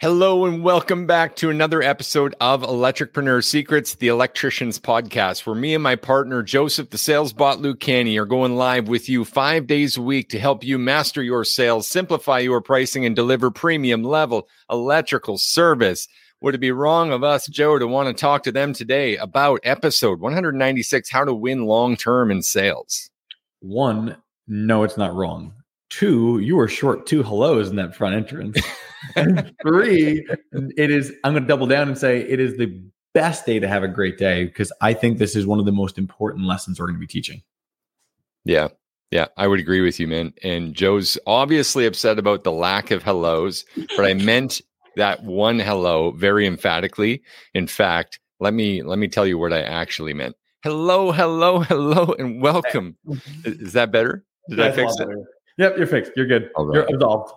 Hello and welcome back to another episode of Electricpreneur Secrets, the electrician's podcast, where me and my partner Joseph, the sales bot Lucani, are going live with you five days a week to help you master your sales, simplify your pricing, and deliver premium level electrical service. Would it be wrong of us, Joe, to want to talk to them today about episode 196 How to Win Long Term in Sales? One, no, it's not wrong. Two, you were short two hellos in that front entrance. and three, it is, I'm going to double down and say it is the best day to have a great day because I think this is one of the most important lessons we're going to be teaching. Yeah. Yeah, I would agree with you, man. And Joe's obviously upset about the lack of hellos, but I meant that one hello very emphatically. In fact, let me let me tell you what I actually meant. Hello, hello, hello, and welcome. Is that better? Did That's I fix it? Better. Yep, you're fixed. You're good. Right. You're absolved.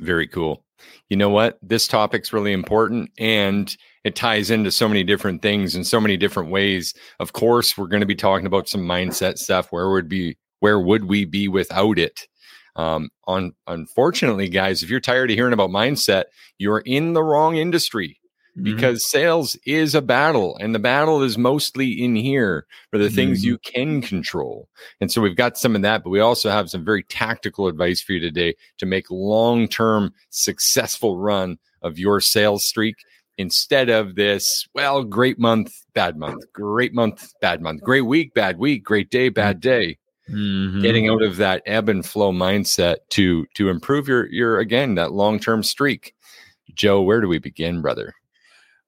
Very cool. You know what? This topic's really important and it ties into so many different things in so many different ways. Of course, we're going to be talking about some mindset stuff. Where would be where would we be without it? Um, on unfortunately, guys, if you're tired of hearing about mindset, you're in the wrong industry. Mm-hmm. because sales is a battle and the battle is mostly in here for the mm-hmm. things you can control. And so we've got some of that, but we also have some very tactical advice for you today to make long-term successful run of your sales streak instead of this, well, great month, bad month, great month, bad month, great week, bad week, great day, bad day. Mm-hmm. Getting out of that ebb and flow mindset to to improve your your again that long-term streak. Joe, where do we begin, brother?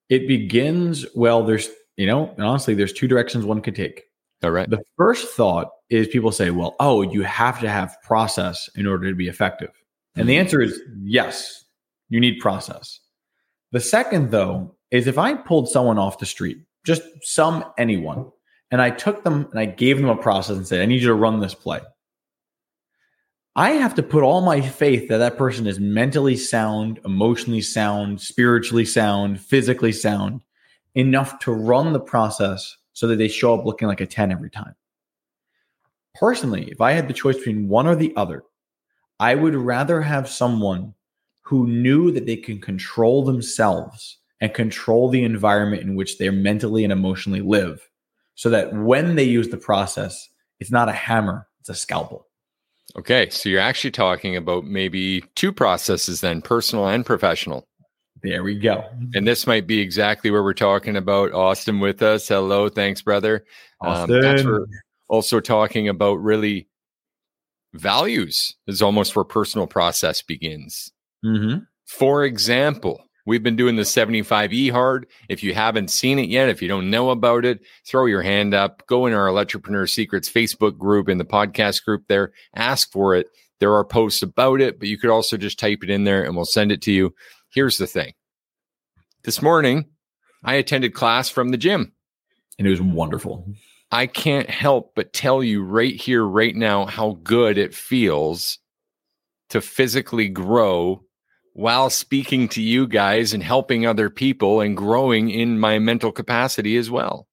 It begins well. There's you know, honestly, there's two directions one could take. All right. The first thought is people say, well, oh, you have to have process in order to be effective. And the mm-hmm. answer is yes, you need process. The second, though, is if I pulled someone off the street, just some anyone, and I took them and I gave them a process and said, I need you to run this play. I have to put all my faith that that person is mentally sound, emotionally sound, spiritually sound, physically sound enough to run the process so that they show up looking like a 10 every time. Personally, if I had the choice between one or the other, I would rather have someone who knew that they can control themselves and control the environment in which they mentally and emotionally live so that when they use the process, it's not a hammer, it's a scalpel. Okay, so you're actually talking about maybe two processes then, personal and professional. There we go. And this might be exactly where we're talking about Austin with us. Hello, thanks, brother. Austin. Um, that's we're also talking about really values is almost where personal process begins. Mm-hmm. For example, We've been doing the 75E hard. If you haven't seen it yet, if you don't know about it, throw your hand up. Go in our Electricpreneur Secrets Facebook group in the podcast group there. Ask for it. There are posts about it, but you could also just type it in there and we'll send it to you. Here's the thing this morning, I attended class from the gym, and it was wonderful. I can't help but tell you right here, right now, how good it feels to physically grow while speaking to you guys and helping other people and growing in my mental capacity as well.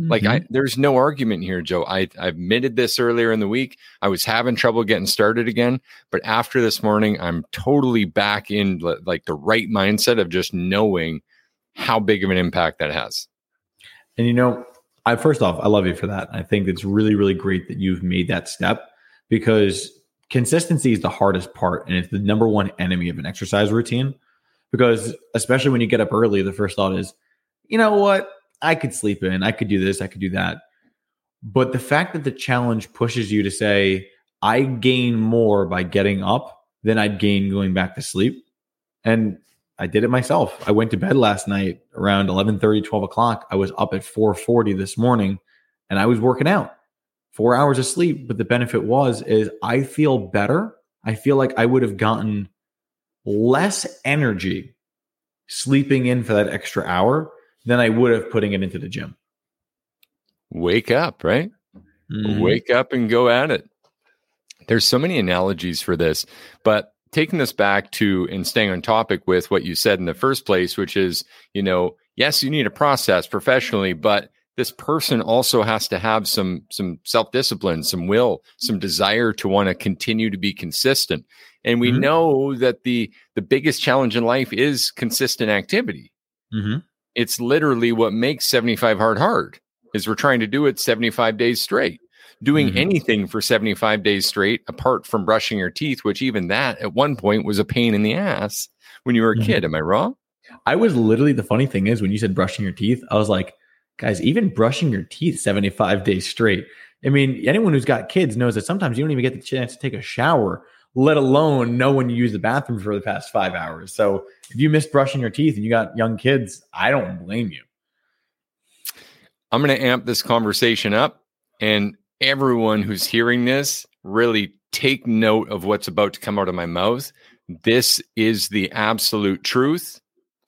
Mm-hmm. Like I, mm-hmm. there's no argument here, Joe. I, I admitted this earlier in the week. I was having trouble getting started again, but after this morning, I'm totally back in like the right mindset of just knowing how big of an impact that has. And you know, I first off, I love you for that. I think it's really, really great that you've made that step because consistency is the hardest part and it's the number one enemy of an exercise routine because especially when you get up early the first thought is you know what? I could sleep in i could do this i could do that. But the fact that the challenge pushes you to say i gain more by getting up than i'd gain going back to sleep and i did it myself. I went to bed last night around 11 30 12 o'clock. I was up at 4.40 this morning and i was working out four hours of sleep. But the benefit was is I feel better. I feel like I would have gotten less energy sleeping in for that extra hour than I would have putting it into the gym. Wake up, right? Mm-hmm. Wake up and go at it. There's so many analogies for this, but taking this back to and staying on topic with what you said in the first place, which is, you know, yes, you need a process professionally, but this person also has to have some some self-discipline some will some desire to want to continue to be consistent And we Mhm. know that the the biggest challenge in life is consistent activity. Mm-hmm. It's literally what makes 75 hard hard is we're trying to do it 75 days straight. Doing Mhm. anything for 75 days straight apart from brushing your teeth, which even that at one point was a pain in the ass when you were a Mhm. kid. Am I wrong? I was literally the funny thing is when you said brushing your teeth, I was like, guys, even brushing your teeth 75 days straight. I mean, anyone who's got kids knows that sometimes you don't even get the chance to take a shower, let alone know when you use the bathroom for the past five hours. So if you missed brushing your teeth and you got young kids, I don't blame you. I'm going to amp this conversation up and everyone who's hearing this really take note of what's about to come out of my mouth. This is the absolute truth.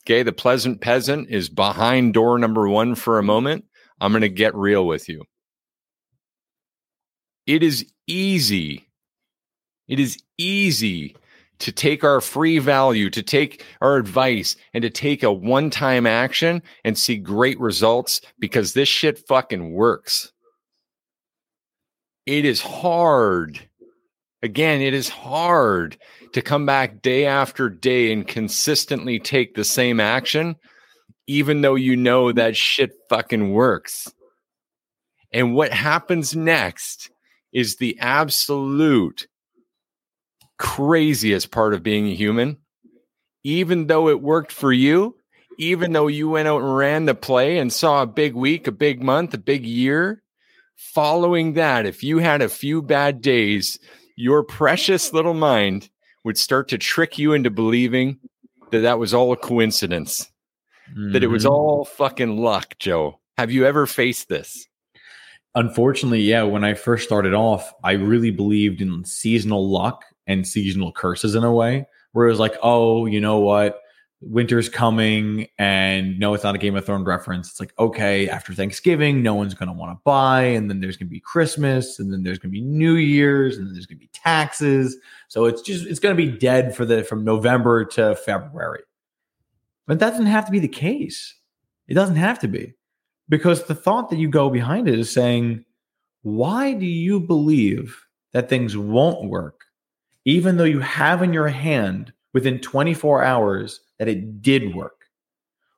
Okay. The pleasant peasant is behind door number one for a moment. I'm going to get real with you. It is easy. It is easy to take our free value, to take our advice, and to take a one time action and see great results because this shit fucking works. It is hard. Again, it is hard to come back day after day and consistently take the same action, even though you know that shit fucking works. And what happens next is the absolute craziest part of being a human. Even though it worked for you, even though you went out and ran the play and saw a big week, a big month, a big year, following that, if you had a few bad days, your precious little mind would start to trick you into believing that that was all a coincidence, that it was Mhm. all fucking luck, Joe. Have you ever faced this? Unfortunately, yeah, when I first started off, I really believed in seasonal luck and seasonal curses in a way, where it was like, oh, you know what? Winter's coming, and no, it's not a Game of Thrones reference. It's like, okay, after Thanksgiving, no one's going to want to buy, and then there's going to be Christmas, and then there's going to be New Year's, and then there's going to be taxes. So it's just it's going to be dead for the from November to February. But that doesn't have to be the case. It doesn't have to be because the thought that you go behind it is saying, why do you believe that things won't work, even though you have in your hand within 24 hours that it did work?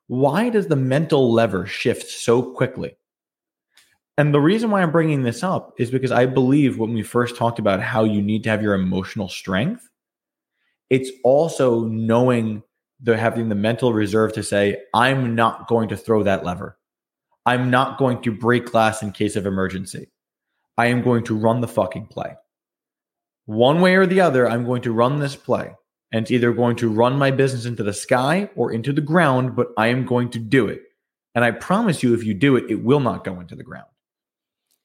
Why does the mental lever shift so quickly? And the reason why I'm bringing this up is because I believe when we first talked about how you need to have your emotional strength, it's also knowing the having the mental reserve to say, I'm not going to throw that lever. I'm not going to break glass in case of emergency. I am going to run the fucking play. One way or the other, I'm going to run this play. And it's either going to run my business into the sky or into the ground, but I am going to do it. And I promise you, if you do it, it will not go into the ground.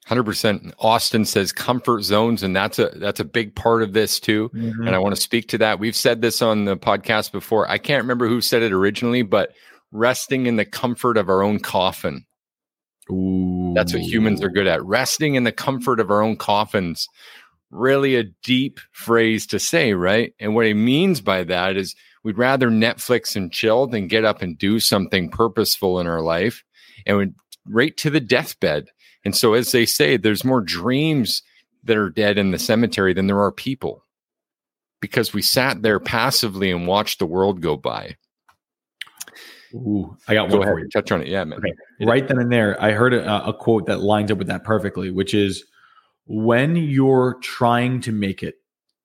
Hundred percent. Austin says comfort zones, and that's a that's a big part of this too. Mm-hmm. And I want to speak to that. We've said this on the podcast before. I can't remember who said it originally, but resting in the comfort of our own coffin. Ooh. That's what humans are good at. Resting in the comfort of our own coffins. Really a deep phrase to say, right? And what he means by that is we'd rather Netflix and chill than get up and do something purposeful in our life and right to the deathbed. And so, as they say, there's more dreams that are dead in the cemetery than there are people because we sat there passively and watched the world go by. Ooh, I got Go one for ahead, you. touch on it. Yeah, man. Okay. right then and there, I heard a, a quote that lines up with that perfectly, which is when you're trying to make it,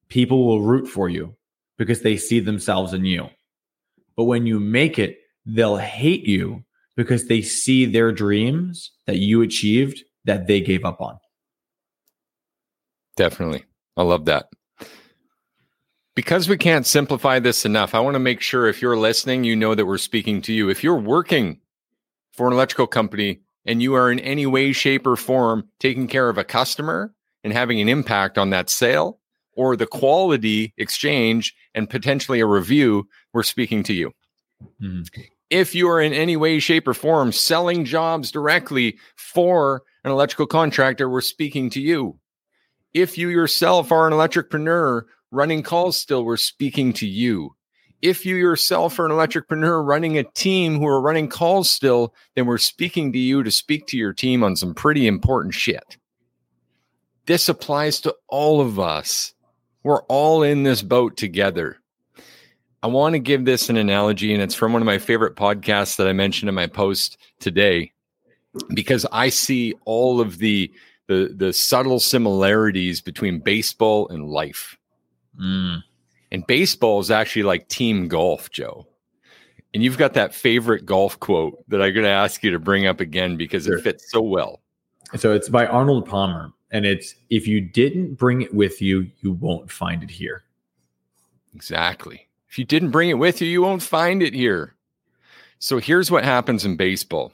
people will root for you because they see themselves in you. But when you make it, they'll hate you because they see their dreams that you achieved that they gave up on. Definitely. I love that. Because we can't simplify this enough, I want to make sure if you're listening, you know that we're speaking to you. If you're working for an electrical company and you are in any way, shape, or form taking care of a customer and having an impact on that sale or the quality exchange and potentially a review, we're speaking to you. Mhm. If you are in any way, shape, or form selling jobs directly for an electrical contractor, we're speaking to you. If you yourself are an electricpreneur running calls still, we're speaking to you. If you yourself are an electricpreneur running a team who are running calls still, then we're speaking to you to speak to your team on some pretty important shit. This applies to all of us. We're all in this boat together. I want to give this an analogy, and it's from one of my favorite podcasts that I mentioned in my post today, because I see all of the the, the subtle similarities between baseball and life. Mm. And baseball is actually like team golf, Joe. And you've got that favorite golf quote that I'm going to ask you to bring up again because sure. it fits so well. So it's by Arnold Palmer, and it's if you didn't bring it with you, you won't find it here. Exactly. If you didn't bring it with you, you won't find it here. So here's what happens in baseball.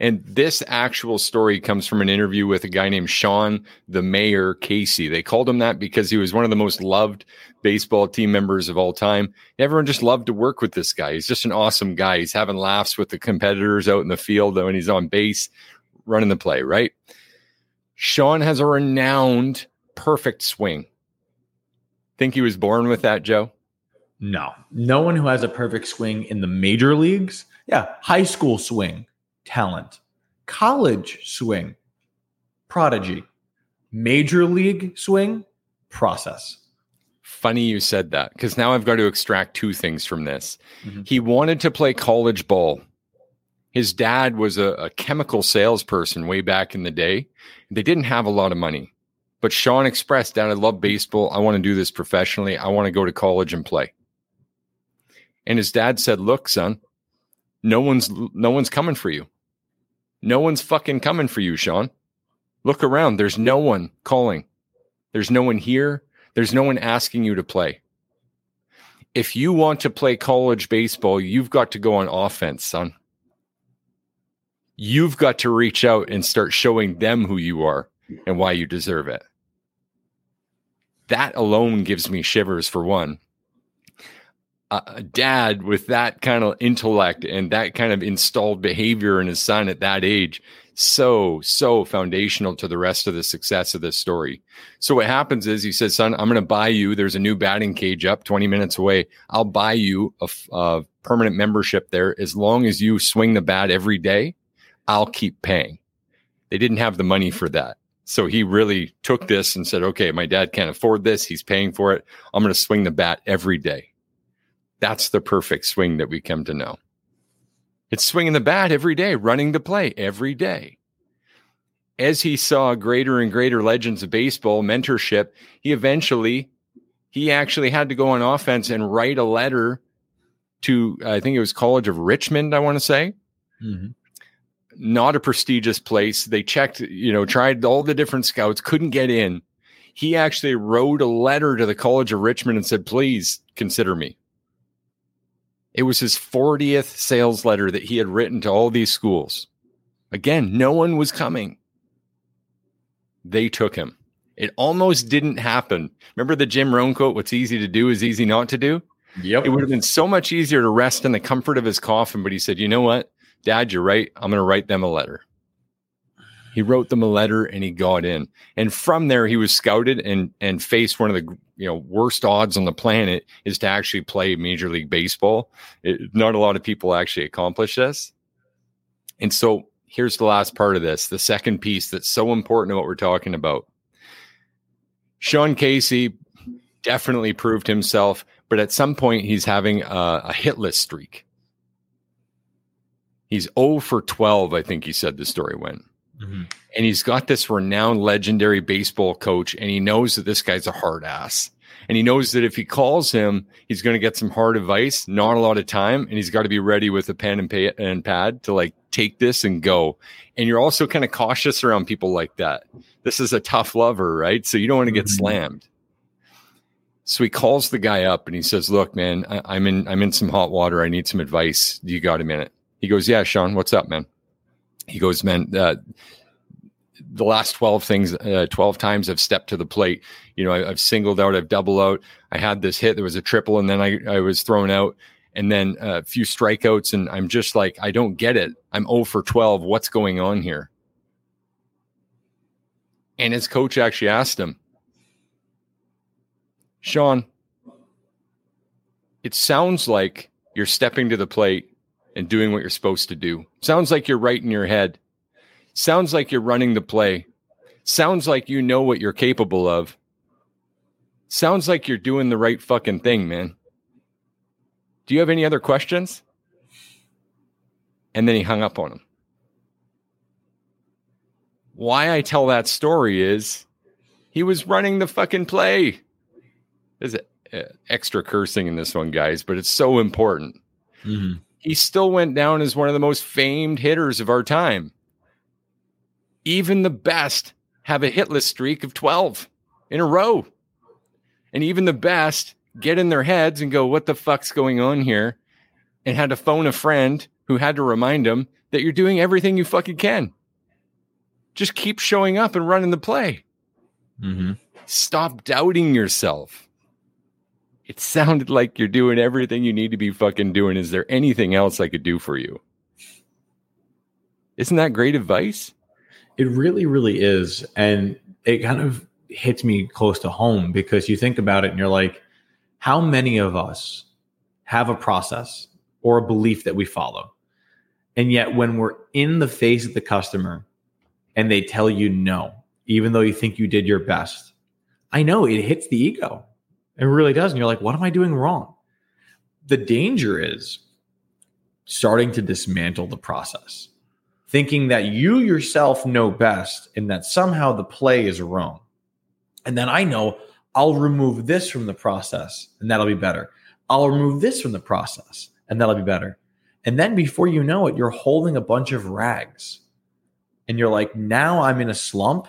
And this actual story comes from an interview with a guy named Sean the Mayor Casey. They called him that because he was one of the most loved baseball team members of all time. Everyone just loved to work with this guy. He's just an awesome guy. He's having laughs with the competitors out in the field when he's on base, running the play, right? Sean has a renowned perfect swing. Think he was born with that, Joe? No, no one who has a perfect swing in the major leagues. Yeah, high school swing, talent. College swing, prodigy. Major league swing, process. Funny you said that because now I've got to extract two things from this. Mm-hmm. He wanted to play college ball. His dad was a, a chemical salesperson way back in the day. They didn't have a lot of money. But Sean expressed, Dad, I love baseball. I want to do this professionally. I want to go to college and play. And his dad said, "Look, son, no one's no one's coming for you. No one's fucking coming for you, Sean. Look around. There's no one calling. There's no one here. There's no one asking you to play. If you want to play college baseball, you've got to go on offense, son. You've got to reach out and start showing them who you are and why you deserve it. That alone gives me shivers for one a dad with that kind of intellect and that kind of installed behavior in his son at that age so so foundational to the rest of the success of this story. So what happens is he says son i'm going to buy you there's a new batting cage up 20 minutes away. I'll buy you a, a permanent membership there. As long as you swing the bat every day i'll keep paying. They didn't have the money for that. So he really took this and said okay my dad can't afford this. He's paying for it. I'm going to swing the bat every day that's the perfect swing that we come to know. It's swinging the bat every day, running the play every day. As he saw greater and greater legends of baseball mentorship, he eventually he actually had to go on offense and write a letter to I think it was College of Richmond, I want to say. Mm-hmm. Not a prestigious place. They checked, you know, tried all the different scouts, couldn't get in. He actually wrote a letter to the College of Richmond and said, "Please consider me." It was his 40th sales letter that he had written to all these schools. Again, no one was coming. They took him. It almost didn't happen. Remember the Jim Rohn quote, what's easy to do is easy not to do? Yep. It would have been so much easier to rest in the comfort of his coffin, but he said, you know what? Dad, you're right. I'm going to write them a letter. He wrote them a letter and he got in. And from there, he was scouted and and faced one of the you know worst odds on the planet is to actually play Major League Baseball. It, not a lot of people actually accomplish this. And so here's the last part of this, the second piece that's so important to what we're talking about. Sean Casey definitely proved himself, but at some point he's having a, a hitless streak. He's 0 for 12, I think he said the story went. Mm-hmm. And he's got this renowned legendary baseball coach, and he knows that this guy's a hard ass. And he knows that if he calls him, he's going to get some hard advice, not a lot of time, and he's got to be ready with a pen and, pay- and pad to like take this and go. And you're also kind of cautious around people like that. This is a tough lover, right? So you don't want to get mm-hmm. slammed. So he calls the guy up and he says, "Look, man, I- I'm in I'm in some hot water. I need some advice. Do you got a minute?" He goes, "Yeah, Sean, what's up, man?" He goes, man, uh, the last 12 things, uh, 12 times I've stepped to the plate. You know, I, have singled out, I've doubled out. I had this hit, there was a triple, and then I, I was thrown out, and then a few strikeouts. And I'm just like, I don't get it. I'm 0 for 12. What's going on here? And his coach actually asked him, Sean, it sounds like you're stepping to the plate and doing what you're supposed to do. Sounds like you're right in your head. Sounds like you're running the play. Sounds like you know what you're capable of. Sounds like you're doing the right fucking thing, man. Do you have any other questions? And then he hung up on him. Why I tell that story is he was running the fucking play. There's uh, extra cursing in this one, guys, but it's so important. Mm-hmm. He still went down as one of the most famed hitters of our time. Even the best have a hitless streak of 12 in a row. And even the best get in their heads and go, What the fuck's going on here? And had to phone a friend who had to remind them that you're doing everything you fucking can. Just keep showing up and running the play. Mm-hmm. Stop doubting yourself. It sounded like you're doing everything you need to be fucking doing. Is there anything else I could do for you? Isn't that great advice? It really, really is. And it kind of hits me close to home because you think about it and you're like, how many of us have a process or a belief that we follow? And yet, when we're in the face of the customer and they tell you no, even though you think you did your best, I know it hits the ego. It really does. And you're like, what am I doing wrong? The danger is starting to dismantle the process, thinking that you yourself know best and that somehow the play is wrong. And then I know I'll remove this from the process and that'll be better. I'll remove this from the process and that'll be better. And then before you know it, you're holding a bunch of rags. And you're like, now I'm in a slump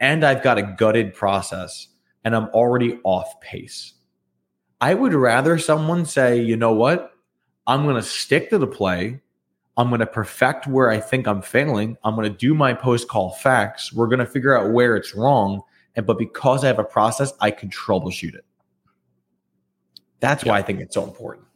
and I've got a gutted process and I'm already off pace. I would rather someone say, you know what? I'm going to stick to the play. I'm going to perfect where I think I'm failing. I'm going to do my post call facts. We're going to figure out where it's wrong. And but because I have a process, I can troubleshoot it. That's yeah. why I think it's so important.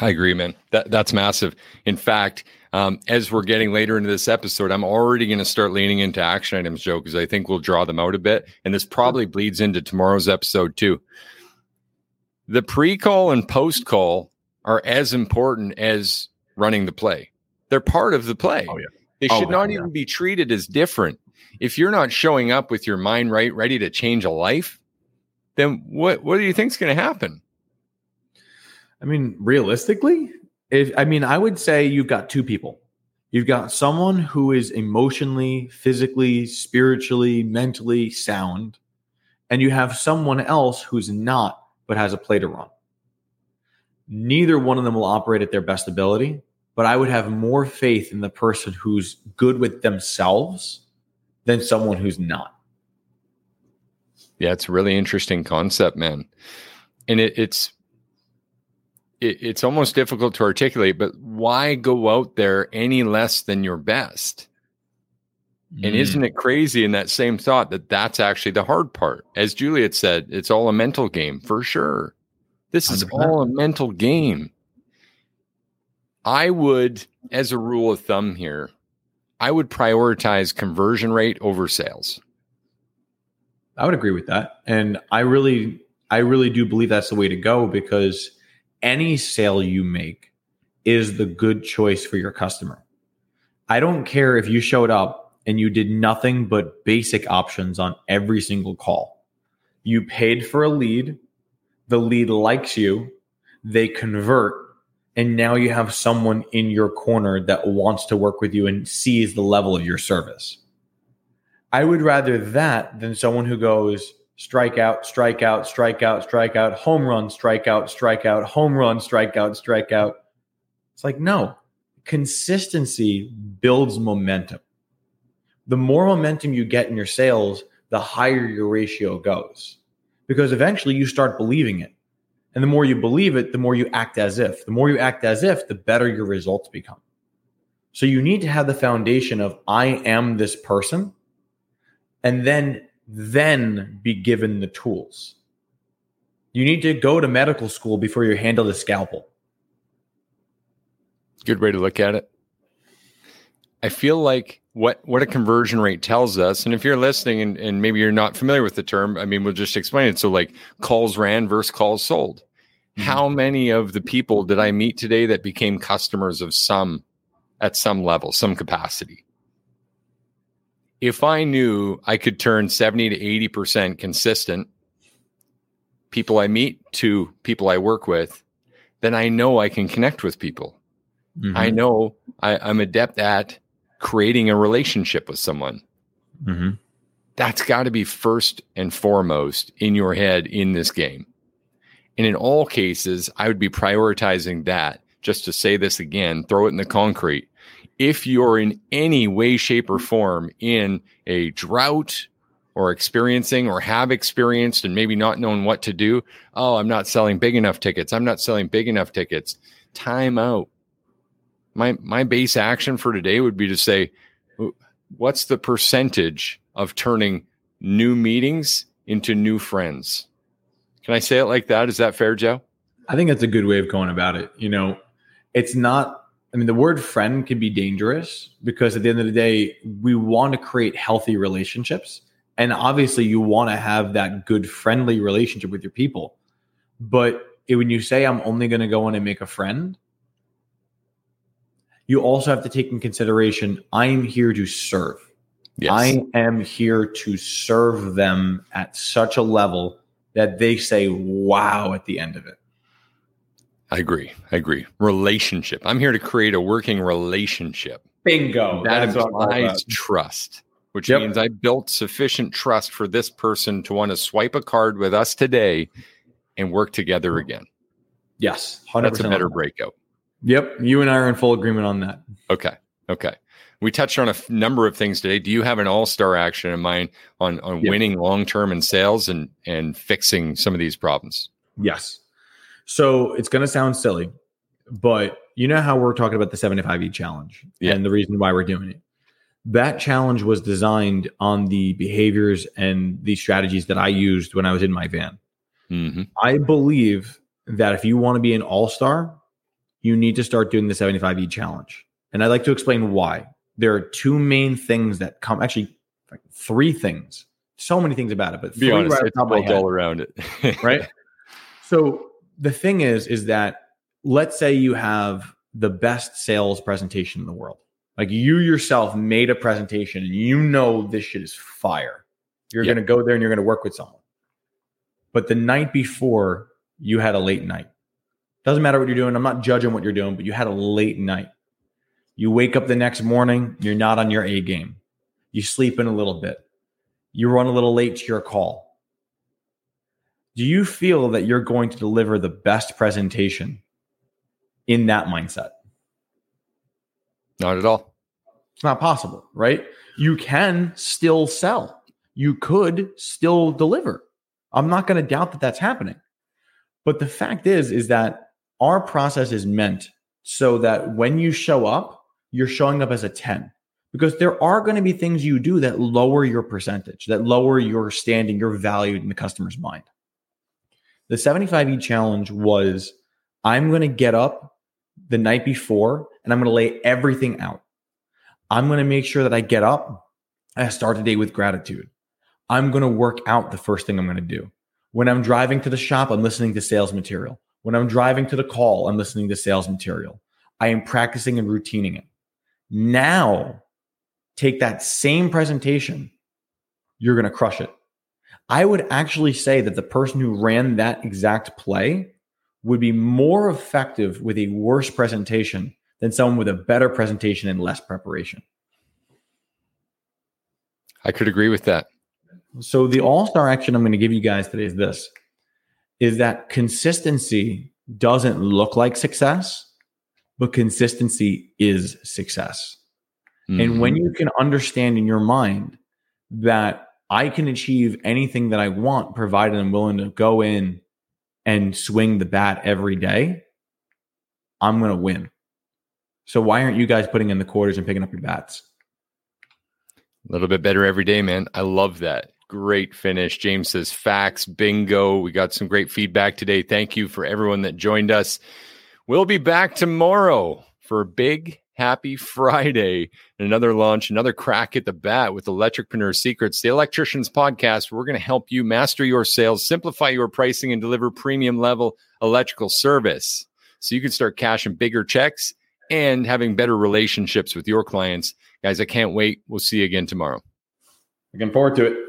I agree, man. That that's massive. In fact, um, as we're getting later into this episode, I'm already going to start leaning into action items, Joe, because I think we'll draw them out a bit, and this probably bleeds into tomorrow's episode too. The pre-call and post-call are as important as running the play. They're part of the play. Oh, yeah. They should oh, not yeah. even be treated as different if you're not showing up with your mind right, ready to change a life, then what what do you think is going to happen? I mean, realistically, if I mean, I would say you've got two people. You've got someone who is emotionally, physically, spiritually, mentally sound, and you have someone else who's not but has a play to run. Neither one of them will operate at their best ability, but I would have more faith in the person who's good with themselves than someone who's not. Yeah, it's a really interesting concept, man. And it, it's it, it's almost difficult to articulate, but why go out there any less than your best? Mm. And isn't it crazy in that same thought that that's actually the hard part? As Juliet said, it's all a mental game for sure. This is 100%. all a mental game. I would, as a rule of thumb here, I would prioritize conversion rate over sales. I would agree with that. And I really I really do believe that's the way to go because any sale you make is the good choice for your customer. I don't care if you showed up and you did nothing but basic options on every single call. You paid for a lead, the lead likes you, they convert, and now you have someone in your corner that wants to work with you and sees the level of your service. I would rather that than someone who goes strike out, strike out, strike out, strike out, home run, strike out, strike out, home run, strike out, strike out. It's like, no, consistency builds momentum. The more momentum you get in your sales, the higher your ratio goes because eventually you start believing it. And the more you believe it, the more you act as if. The more you act as if, the better your results become. So you need to have the foundation of I am this person and then then be given the tools. You need to go to medical school before you handle the scalpel. Good way to look at it. I feel like what what a conversion rate tells us, and if you're listening and, and maybe you're not familiar with the term, I mean, we'll just explain it. So, like calls ran versus calls sold. Mm-hmm. How many of the people did I meet today that became customers of some at some level, some capacity? If I knew I could turn 70 to 80% consistent people I meet to people I work with, then I know I can connect with people. Mm-hmm. I know I, I'm adept at creating a relationship with someone. Mm-hmm. That's got to be first and foremost in your head in this game. And in all cases, I would be prioritizing that. Just to say this again, throw it in the concrete. If you're in any way, shape, or form in a drought or experiencing or have experienced and maybe not knowing what to do, oh, I'm not selling big enough tickets. I'm not selling big enough tickets. Time out. My my base action for today would be to say, what's the percentage of turning new meetings into new friends? Can I say it like that? Is that fair, Joe? I think that's a good way of going about it. You know, it's not, I mean, the word friend can be dangerous because at the end of the day, we want to create healthy relationships. And obviously, you want to have that good, friendly relationship with your people. But when you say, I'm only going to go in and make a friend, you also have to take in consideration, I'm here to serve. Yes. I am here to serve them at such a level that they say wow at the end of it. I agree. I agree. Relationship. I'm here to create a working relationship. Bingo. That That's implies trust, which yep. means I built sufficient trust for this person to want to swipe a card with us today and work together again. Yes. 100% That's a better breakout. Yep. You and I are in full agreement on that. Okay. Okay. We touched on a f- number of things today. Do you have an all-star action in mind on on yep. winning long-term in sales and and fixing some of these problems? Yes. So it's going to sound silly, but you know how we're talking about the 75E challenge yeah. and the reason why we're doing it. That challenge was designed on the behaviors and the strategies that I used when I was in my van. Mm-hmm. I believe that if you want to be an all-star, you need to start doing the 75E challenge. And I'd like to explain why there are two main things that come actually three things so many things about it but be honest right it's all around it right so the thing is is that let's say you have the best sales presentation in the world like you yourself made a presentation and you know this shit is fire you're yep. going to go there and you're going to work with someone but the night before you had a late night doesn't matter what you're doing i'm not judging what you're doing but you had a late night you wake up the next morning, you're not on your A game. You sleep in a little bit. You run a little late to your call. Do you feel that you're going to deliver the best presentation in that mindset? Not at all. It's not possible, right? You can still sell. You could still deliver. I'm not going to doubt that that's happening. But the fact is is that our process is meant so that when you show up, you're showing up as a 10 because there are going to be things you do that lower your percentage, that lower your standing, your value in the customer's mind. The 75E challenge was I'm going to get up the night before and I'm going to lay everything out. I'm going to make sure that I get up and I start the day with gratitude. I'm going to work out the first thing I'm going to do. When I'm driving to the shop, I'm listening to sales material. When I'm driving to the call, I'm listening to sales material. I am practicing and routining it. Now, take that same presentation, you're going to crush it. I would actually say that the person who ran that exact play would be more effective with a worse presentation than someone with a better presentation and less preparation. I could agree with that. So the all-star action I'm going to give you guys today is this is that consistency doesn't look like success but consistency is success. Mm-hmm. And when mm-hmm. you can understand in your mind that I can achieve anything that I want, provided I'm willing to go in and swing the bat every day, I'm going to win. So why aren't you guys putting in the quarters and picking up your bats? A little bit better every day, man. I love that. Great finish. James says facts, bingo. We got some great feedback today. Thank you for everyone that joined us. We'll be back tomorrow for big happy Friday another launch, another crack at the bat with Electricpreneur Secrets, the electricians podcast. We're going to help you master your sales, simplify your pricing, and deliver premium level electrical service so you can start cashing bigger checks and having better relationships with your clients. Guys, I can't wait. We'll see you again tomorrow. Looking forward to it.